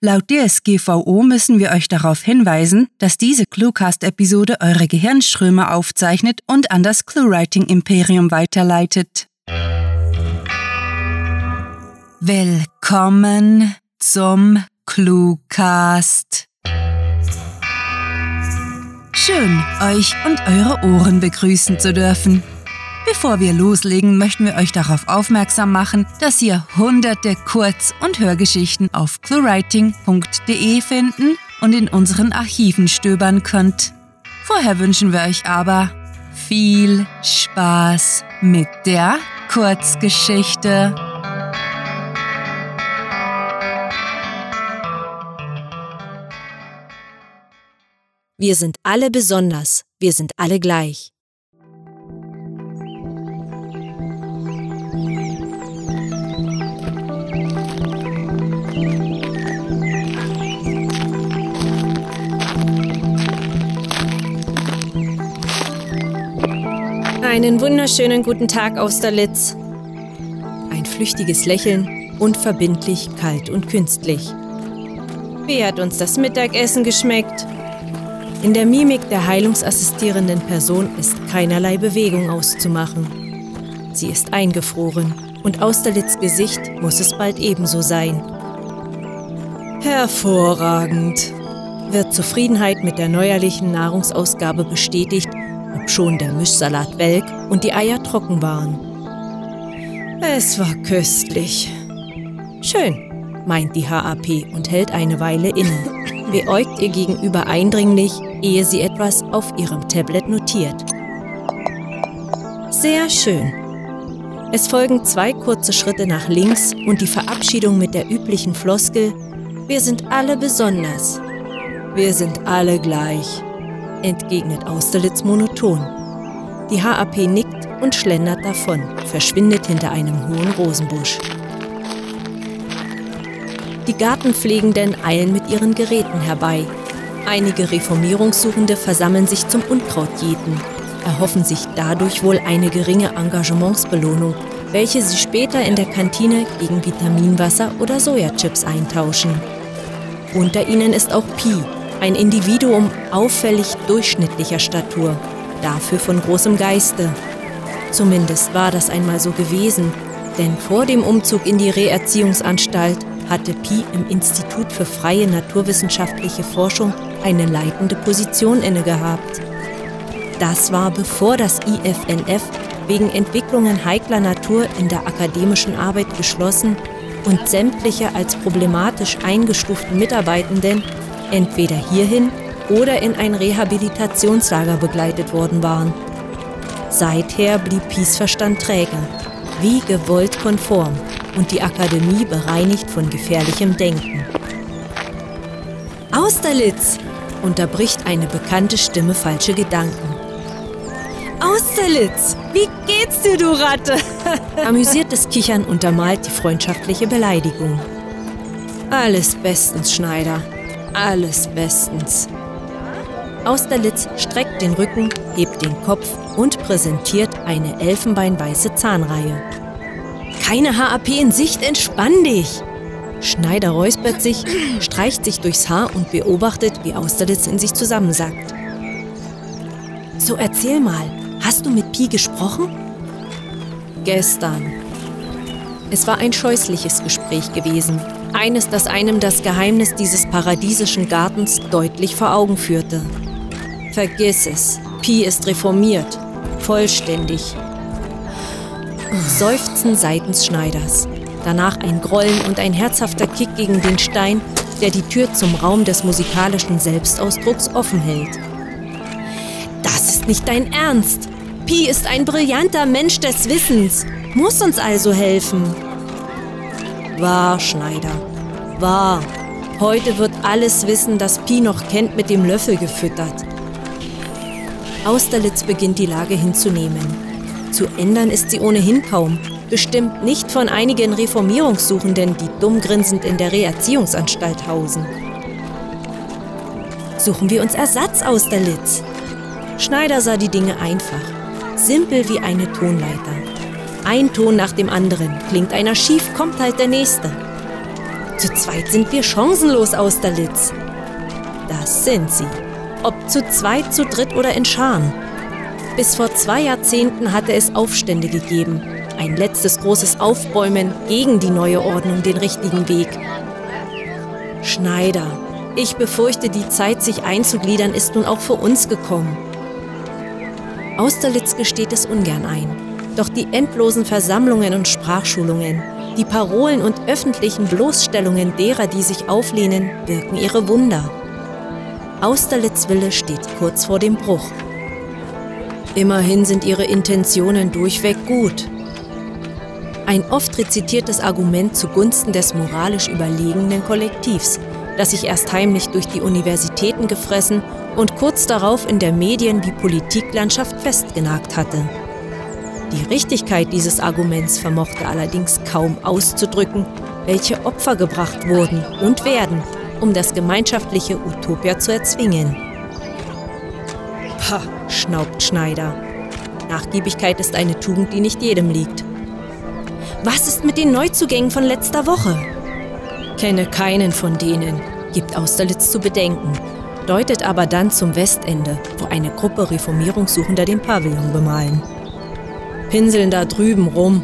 Laut DSGVO müssen wir euch darauf hinweisen, dass diese Cluecast-Episode eure Gehirnströme aufzeichnet und an das ClueWriting-Imperium weiterleitet. Willkommen zum Cluecast. Schön, euch und eure Ohren begrüßen zu dürfen. Bevor wir loslegen, möchten wir euch darauf aufmerksam machen, dass ihr hunderte Kurz- und Hörgeschichten auf cluewriting.de finden und in unseren Archiven stöbern könnt. Vorher wünschen wir euch aber viel Spaß mit der Kurzgeschichte. Wir sind alle besonders, wir sind alle gleich. Einen wunderschönen guten Tag, Austerlitz. Ein flüchtiges Lächeln, unverbindlich, kalt und künstlich. Wie hat uns das Mittagessen geschmeckt? In der Mimik der heilungsassistierenden Person ist keinerlei Bewegung auszumachen. Sie ist eingefroren und Austerlitz Gesicht muss es bald ebenso sein. Hervorragend! Wird Zufriedenheit mit der neuerlichen Nahrungsausgabe bestätigt, obschon der Mischsalat welk und die Eier trocken waren. Es war köstlich. Schön, meint die HAP und hält eine Weile inne. Beäugt ihr gegenüber eindringlich, ehe sie etwas auf ihrem Tablet notiert. Sehr schön. Es folgen zwei kurze Schritte nach links und die Verabschiedung mit der üblichen Floskel Wir sind alle besonders. Wir sind alle gleich entgegnet Austerlitz monoton. Die HAP nickt und schlendert davon, verschwindet hinter einem hohen Rosenbusch. Die Gartenpflegenden eilen mit ihren Geräten herbei. Einige Reformierungssuchende versammeln sich zum Unkrautjäten, erhoffen sich dadurch wohl eine geringe Engagementsbelohnung, welche sie später in der Kantine gegen Vitaminwasser oder Sojachips eintauschen. Unter ihnen ist auch Pi, ein Individuum auffällig durchschnittlicher Statur, dafür von großem Geiste. Zumindest war das einmal so gewesen, denn vor dem Umzug in die Reerziehungsanstalt hatte Pi im Institut für freie naturwissenschaftliche Forschung eine leitende Position innegehabt. Das war bevor das IFNF wegen Entwicklungen heikler Natur in der akademischen Arbeit geschlossen und sämtliche als problematisch eingestuften Mitarbeitenden entweder hierhin oder in ein Rehabilitationslager begleitet worden waren. Seither blieb Peace-Verstand träge, wie gewollt konform und die Akademie bereinigt von gefährlichem Denken. Austerlitz! unterbricht eine bekannte Stimme falsche Gedanken. Austerlitz! Wie geht's dir, du Ratte? Amüsiertes Kichern untermalt die freundschaftliche Beleidigung. Alles bestens, Schneider, alles bestens. Austerlitz streckt den Rücken, hebt den Kopf und präsentiert eine elfenbeinweiße Zahnreihe. Keine HAP in Sicht, entspann dich! Schneider räuspert sich, streicht sich durchs Haar und beobachtet, wie Austerlitz in sich zusammensackt. So erzähl mal, hast du mit Pi gesprochen? Gestern. Es war ein scheußliches Gespräch gewesen, eines, das einem das Geheimnis dieses paradiesischen Gartens deutlich vor Augen führte. Vergiss es, Pi ist reformiert, vollständig. Seufzen seitens Schneiders. Danach ein Grollen und ein herzhafter Kick gegen den Stein, der die Tür zum Raum des musikalischen Selbstausdrucks offen hält. Das ist nicht dein Ernst! Pi ist ein brillanter Mensch des Wissens, muss uns also helfen. Wahr, Schneider, wahr. Heute wird alles Wissen, das Pi noch kennt, mit dem Löffel gefüttert. Austerlitz beginnt die Lage hinzunehmen. Zu ändern ist sie ohnehin kaum. Bestimmt nicht von einigen Reformierungssuchenden, die dumm grinsend in der Reerziehungsanstalt hausen. Suchen wir uns Ersatz, Austerlitz. Schneider sah die Dinge einfach. Simpel wie eine Tonleiter. Ein Ton nach dem anderen. Klingt einer schief, kommt halt der nächste. Zu zweit sind wir chancenlos, Austerlitz. Das sind sie. Ob zu zweit, zu dritt oder in Scharen. Bis vor zwei Jahrzehnten hatte es Aufstände gegeben. Ein letztes großes Aufbäumen gegen die neue Ordnung den richtigen Weg. Schneider, ich befürchte, die Zeit, sich einzugliedern, ist nun auch für uns gekommen. Austerlitz gesteht es ungern ein. Doch die endlosen Versammlungen und Sprachschulungen, die Parolen und öffentlichen Bloßstellungen derer, die sich auflehnen, wirken ihre Wunder. Austerlitz Wille steht kurz vor dem Bruch. Immerhin sind ihre Intentionen durchweg gut. Ein oft rezitiertes Argument zugunsten des moralisch überlegenen Kollektivs, das sich erst heimlich durch die Universitäten gefressen und kurz darauf in der Medien- wie Politiklandschaft festgenagt hatte. Die Richtigkeit dieses Arguments vermochte allerdings kaum auszudrücken, welche Opfer gebracht wurden und werden, um das gemeinschaftliche Utopia zu erzwingen. Pah, schnaubt Schneider. Nachgiebigkeit ist eine Tugend, die nicht jedem liegt. Was ist mit den Neuzugängen von letzter Woche? Kenne keinen von denen, gibt Austerlitz zu bedenken, deutet aber dann zum Westende, wo eine Gruppe Reformierungssuchender den Pavillon bemalen pinseln da drüben rum.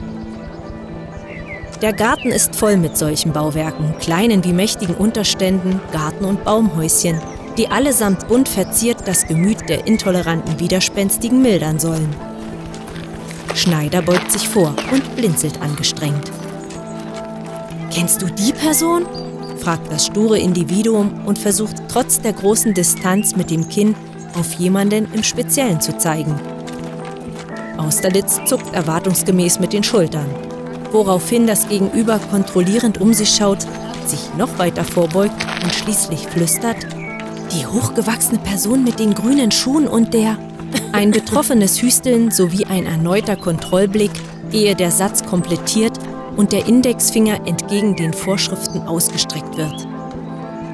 Der Garten ist voll mit solchen Bauwerken, kleinen wie mächtigen Unterständen, Garten- und Baumhäuschen, die allesamt bunt verziert das Gemüt der intoleranten Widerspenstigen mildern sollen. Schneider beugt sich vor und blinzelt angestrengt. Kennst du die Person? fragt das sture Individuum und versucht trotz der großen Distanz mit dem Kinn auf jemanden im Speziellen zu zeigen. Austerlitz zuckt erwartungsgemäß mit den Schultern, woraufhin das Gegenüber kontrollierend um sich schaut, sich noch weiter vorbeugt und schließlich flüstert, die hochgewachsene Person mit den grünen Schuhen und der... Ein betroffenes Hüsteln sowie ein erneuter Kontrollblick, ehe der Satz komplettiert und der Indexfinger entgegen den Vorschriften ausgestreckt wird.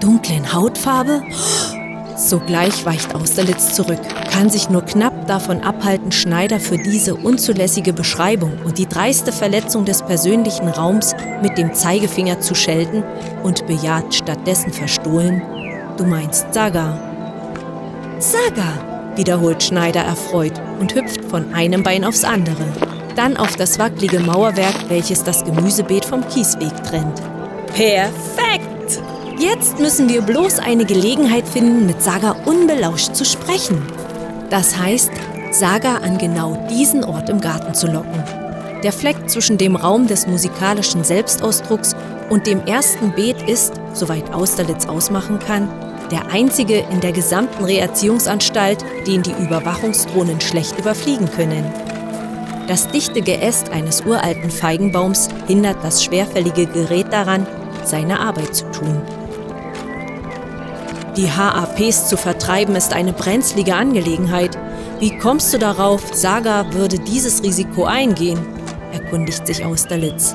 Dunklen Hautfarbe? Sogleich weicht Austerlitz zurück, kann sich nur knapp davon abhalten, Schneider für diese unzulässige Beschreibung und die dreiste Verletzung des persönlichen Raums mit dem Zeigefinger zu schelten und bejaht stattdessen verstohlen, du meinst Saga. Saga, wiederholt Schneider erfreut und hüpft von einem Bein aufs andere, dann auf das wackelige Mauerwerk, welches das Gemüsebeet vom Kiesweg trennt. Perfekt! Jetzt müssen wir bloß eine Gelegenheit finden, mit Saga unbelauscht zu sprechen. Das heißt, Saga an genau diesen Ort im Garten zu locken. Der Fleck zwischen dem Raum des musikalischen Selbstausdrucks und dem ersten Beet ist, soweit Austerlitz ausmachen kann, der einzige in der gesamten Reerziehungsanstalt, den die Überwachungsdrohnen schlecht überfliegen können. Das dichte Geäst eines uralten Feigenbaums hindert das schwerfällige Gerät daran, seine Arbeit zu tun. Die HAPs zu vertreiben ist eine brenzlige Angelegenheit. Wie kommst du darauf, Saga würde dieses Risiko eingehen? erkundigt sich Austerlitz.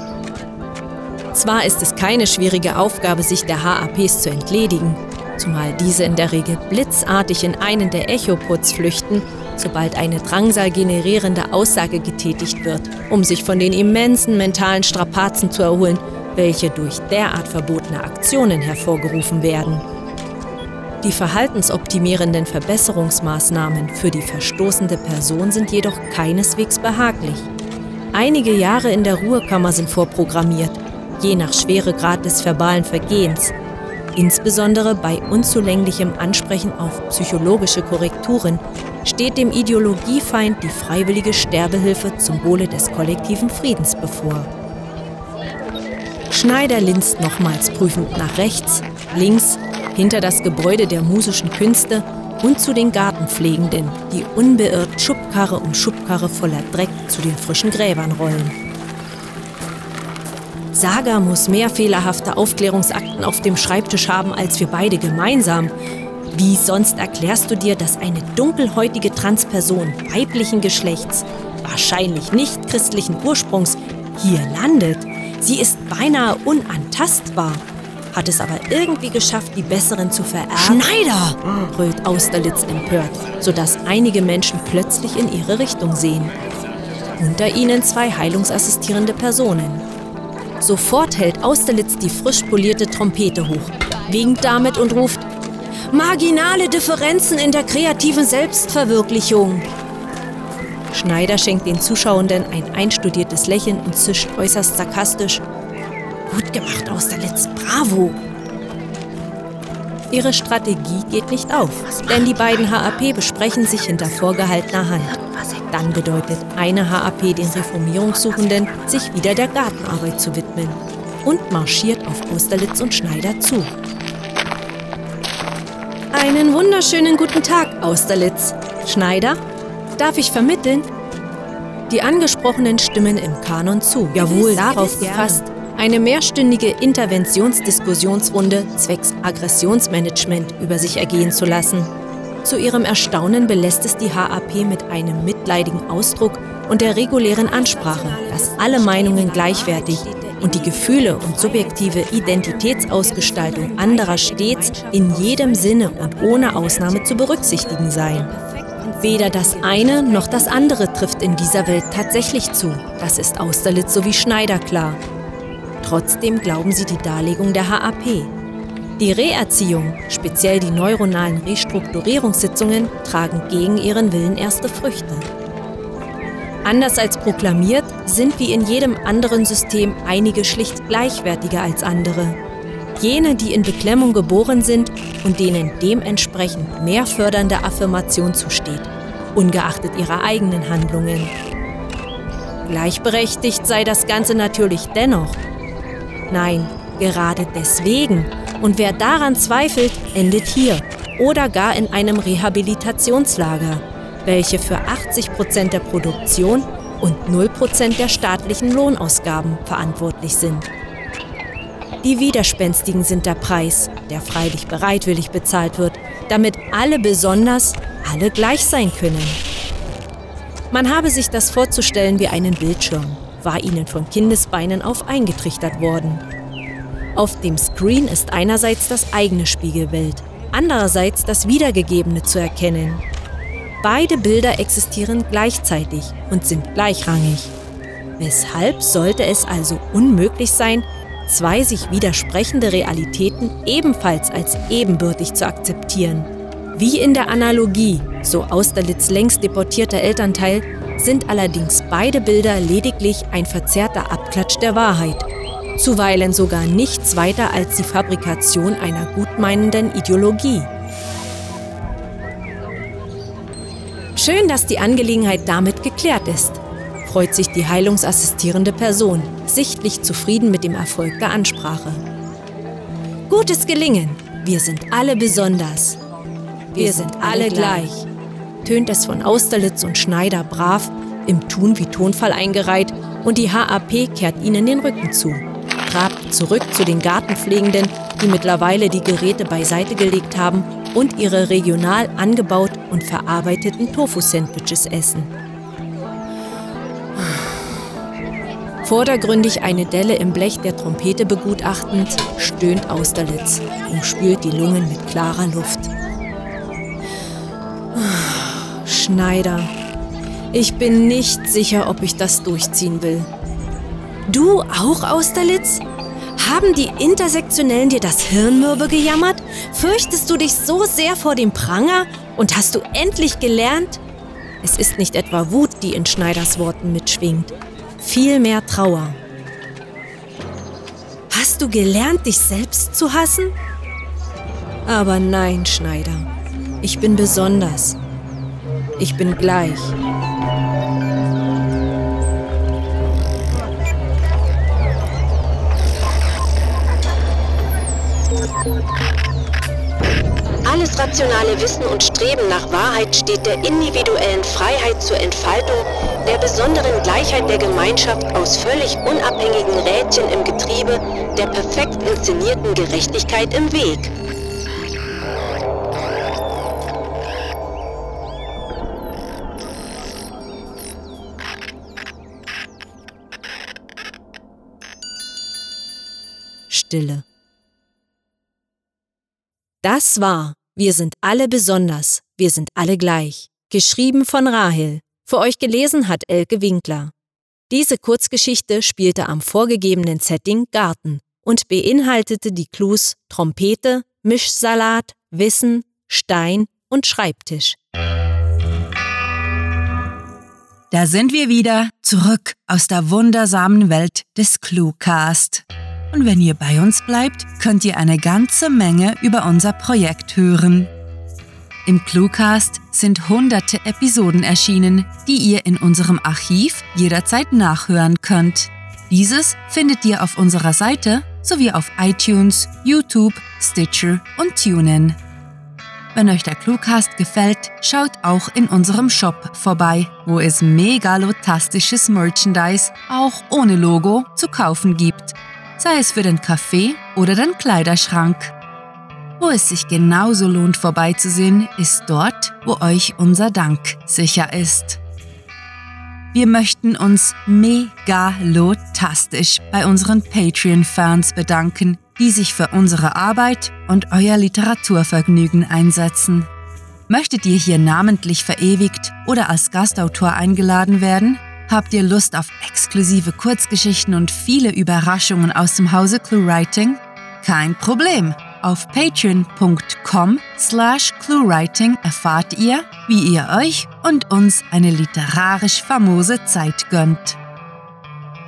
Zwar ist es keine schwierige Aufgabe, sich der HAPs zu entledigen, zumal diese in der Regel blitzartig in einen der Echoputs flüchten, sobald eine Drangsal generierende Aussage getätigt wird, um sich von den immensen mentalen Strapazen zu erholen, welche durch derart verbotene Aktionen hervorgerufen werden. Die verhaltensoptimierenden Verbesserungsmaßnahmen für die verstoßende Person sind jedoch keineswegs behaglich. Einige Jahre in der Ruhekammer sind vorprogrammiert, je nach Schweregrad des verbalen Vergehens. Insbesondere bei unzulänglichem Ansprechen auf psychologische Korrekturen steht dem Ideologiefeind die freiwillige Sterbehilfe zum Wohle des kollektiven Friedens bevor. Schneider linst nochmals prüfend nach rechts, links hinter das Gebäude der musischen Künste und zu den Gartenpflegenden, die unbeirrt Schubkarre um Schubkarre voller Dreck zu den frischen Gräbern rollen. Saga muss mehr fehlerhafte Aufklärungsakten auf dem Schreibtisch haben als wir beide gemeinsam. Wie sonst erklärst du dir, dass eine dunkelhäutige Transperson weiblichen Geschlechts, wahrscheinlich nicht christlichen Ursprungs, hier landet? Sie ist beinahe unantastbar hat es aber irgendwie geschafft, die Besseren zu vererben. Schneider! brüllt Austerlitz empört, sodass einige Menschen plötzlich in ihre Richtung sehen. Unter ihnen zwei heilungsassistierende Personen. Sofort hält Austerlitz die frisch polierte Trompete hoch, winkt damit und ruft Marginale Differenzen in der kreativen Selbstverwirklichung. Schneider schenkt den Zuschauenden ein einstudiertes Lächeln und zischt äußerst sarkastisch. Gut gemacht, Austerlitz, bravo! Ihre Strategie geht nicht auf, denn die beiden HAP besprechen sich hinter vorgehaltener Hand. Dann bedeutet eine HAP den Reformierungssuchenden, sich wieder der Gartenarbeit zu widmen und marschiert auf Austerlitz und Schneider zu. Einen wunderschönen guten Tag, Austerlitz. Schneider, darf ich vermitteln? Die Angesprochenen stimmen im Kanon zu. Jawohl, darauf gefasst, eine mehrstündige Interventionsdiskussionsrunde zwecks Aggressionsmanagement über sich ergehen zu lassen. Zu ihrem Erstaunen belässt es die HAP mit einem mitleidigen Ausdruck und der regulären Ansprache, dass alle Meinungen gleichwertig und die Gefühle und subjektive Identitätsausgestaltung anderer stets in jedem Sinne und ohne Ausnahme zu berücksichtigen seien. Weder das eine noch das andere trifft in dieser Welt tatsächlich zu. Das ist Austerlitz sowie Schneider klar. Trotzdem glauben sie die Darlegung der HAP. Die Reerziehung, speziell die neuronalen Restrukturierungssitzungen, tragen gegen ihren Willen erste Früchte. Anders als proklamiert, sind wie in jedem anderen System einige schlicht gleichwertiger als andere. Jene, die in Beklemmung geboren sind und denen dementsprechend mehr fördernde Affirmation zusteht, ungeachtet ihrer eigenen Handlungen. Gleichberechtigt sei das Ganze natürlich dennoch, Nein, gerade deswegen. Und wer daran zweifelt, endet hier oder gar in einem Rehabilitationslager, welche für 80 Prozent der Produktion und 0 Prozent der staatlichen Lohnausgaben verantwortlich sind. Die Widerspenstigen sind der Preis, der freilich bereitwillig bezahlt wird, damit alle besonders, alle gleich sein können. Man habe sich das vorzustellen wie einen Bildschirm war ihnen von Kindesbeinen auf eingetrichtert worden. Auf dem Screen ist einerseits das eigene Spiegelbild, andererseits das wiedergegebene zu erkennen. Beide Bilder existieren gleichzeitig und sind gleichrangig. Weshalb sollte es also unmöglich sein, zwei sich widersprechende Realitäten ebenfalls als ebenbürtig zu akzeptieren? Wie in der Analogie, so Austerlitz längst deportierter Elternteil, sind allerdings beide Bilder lediglich ein verzerrter Abklatsch der Wahrheit, zuweilen sogar nichts weiter als die Fabrikation einer gutmeinenden Ideologie. Schön, dass die Angelegenheit damit geklärt ist, freut sich die heilungsassistierende Person, sichtlich zufrieden mit dem Erfolg der Ansprache. Gutes Gelingen, wir sind alle besonders. Wir sind alle gleich tönt es von Austerlitz und Schneider brav, im Tun wie Tonfall eingereiht und die HAP kehrt ihnen den Rücken zu. Trabt zurück zu den Gartenpflegenden, die mittlerweile die Geräte beiseite gelegt haben und ihre regional angebaut und verarbeiteten Tofu-Sandwiches essen. Vordergründig eine Delle im Blech der Trompete begutachtend, stöhnt Austerlitz und spült die Lungen mit klarer Luft. Schneider. Ich bin nicht sicher, ob ich das durchziehen will. Du auch, Austerlitz? Haben die Intersektionellen dir das Hirnmürbe gejammert? Fürchtest du dich so sehr vor dem Pranger? Und hast du endlich gelernt? Es ist nicht etwa Wut, die in Schneiders Worten mitschwingt. Vielmehr Trauer. Hast du gelernt, dich selbst zu hassen? Aber nein, Schneider. Ich bin besonders. Ich bin gleich. Alles rationale Wissen und Streben nach Wahrheit steht der individuellen Freiheit zur Entfaltung, der besonderen Gleichheit der Gemeinschaft aus völlig unabhängigen Rädchen im Getriebe, der perfekt inszenierten Gerechtigkeit im Weg. Stille. Das war Wir sind alle besonders, wir sind alle gleich. Geschrieben von Rahel. Für euch gelesen hat Elke Winkler. Diese Kurzgeschichte spielte am vorgegebenen Setting Garten und beinhaltete die Clues Trompete, Mischsalat, Wissen, Stein und Schreibtisch. Da sind wir wieder zurück aus der wundersamen Welt des Cluecast. Und wenn ihr bei uns bleibt, könnt ihr eine ganze Menge über unser Projekt hören. Im Cluecast sind hunderte Episoden erschienen, die ihr in unserem Archiv jederzeit nachhören könnt. Dieses findet ihr auf unserer Seite sowie auf iTunes, YouTube, Stitcher und TuneIn. Wenn euch der Cluecast gefällt, schaut auch in unserem Shop vorbei, wo es megalotastisches Merchandise, auch ohne Logo, zu kaufen gibt. Sei es für den Kaffee oder den Kleiderschrank. Wo es sich genauso lohnt vorbeizusehen, ist dort, wo euch unser Dank sicher ist. Wir möchten uns megalotastisch bei unseren Patreon-Fans bedanken, die sich für unsere Arbeit und euer Literaturvergnügen einsetzen. Möchtet ihr hier namentlich verewigt oder als Gastautor eingeladen werden? Habt ihr Lust auf exklusive Kurzgeschichten und viele Überraschungen aus dem Hause ClueWriting? Kein Problem! Auf patreon.com slash cluewriting erfahrt ihr, wie ihr euch und uns eine literarisch famose Zeit gönnt.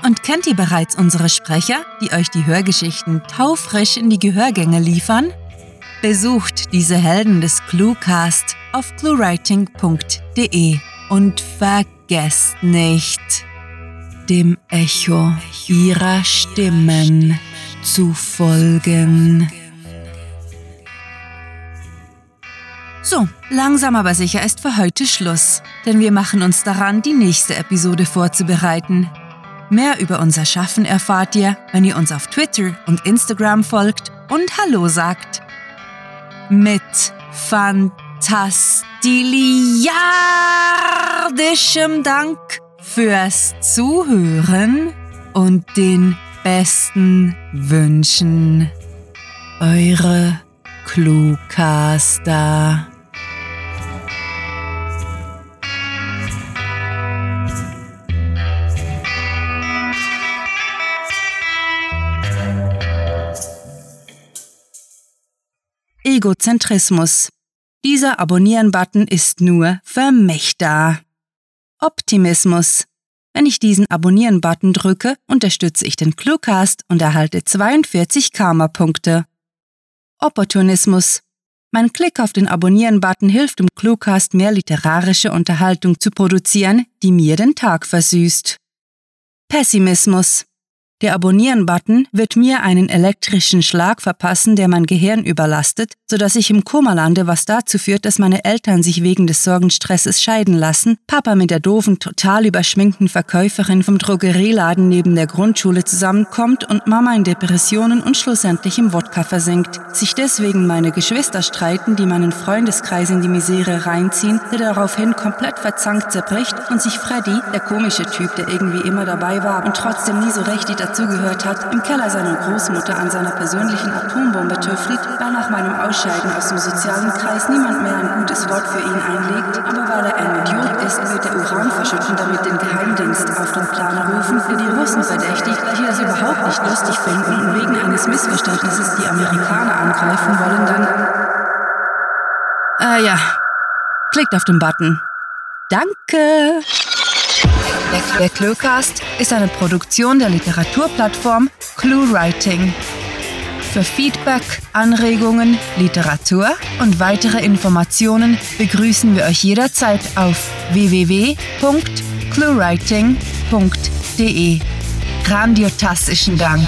Und kennt ihr bereits unsere Sprecher, die euch die Hörgeschichten taufrisch in die Gehörgänge liefern? Besucht diese Helden des Cluecast auf cluewriting.de und vergesst nicht, dem Echo ihrer Stimmen zu folgen. So, langsam aber sicher ist für heute Schluss, denn wir machen uns daran, die nächste Episode vorzubereiten. Mehr über unser Schaffen erfahrt ihr, wenn ihr uns auf Twitter und Instagram folgt und Hallo sagt. Mit fantastiliardischem Dank fürs Zuhören und den besten Wünschen. Eure Cluecaster. Egozentrismus. Dieser Abonnieren-Button ist nur für mich da. Optimismus. Wenn ich diesen Abonnieren-Button drücke, unterstütze ich den Cluecast und erhalte 42 Karma-Punkte. Opportunismus. Mein Klick auf den Abonnieren-Button hilft dem Cluecast mehr literarische Unterhaltung zu produzieren, die mir den Tag versüßt. Pessimismus. Der Abonnieren-Button wird mir einen elektrischen Schlag verpassen, der mein Gehirn überlastet, sodass ich im Koma lande, was dazu führt, dass meine Eltern sich wegen des Sorgenstresses scheiden lassen, Papa mit der doofen, total überschminkten Verkäuferin vom Drogerieladen neben der Grundschule zusammenkommt und Mama in Depressionen und schlussendlich im Wodka versinkt, sich deswegen meine Geschwister streiten, die meinen Freundeskreis in die Misere reinziehen, der daraufhin komplett verzankt zerbricht und sich Freddy, der komische Typ, der irgendwie immer dabei war und trotzdem nie so recht die dazugehört hat, im Keller seiner Großmutter an seiner persönlichen Atombombe tüftelt, weil nach meinem Ausscheiden aus dem sozialen Kreis niemand mehr ein gutes Wort für ihn einlegt, aber weil er ein Idiot ist, wird er Uran verschütten, damit den Geheimdienst auf den Plan rufen, der die Russen verdächtigt, die das überhaupt nicht lustig finden und wegen eines Missverständnisses die Amerikaner angreifen wollen, dann... Ah ja, klickt auf den Button. Danke! Der Cluecast ist eine Produktion der Literaturplattform ClueWriting. Für Feedback, Anregungen, Literatur und weitere Informationen begrüßen wir euch jederzeit auf www.cluewriting.de. Grandiotastischen Dank!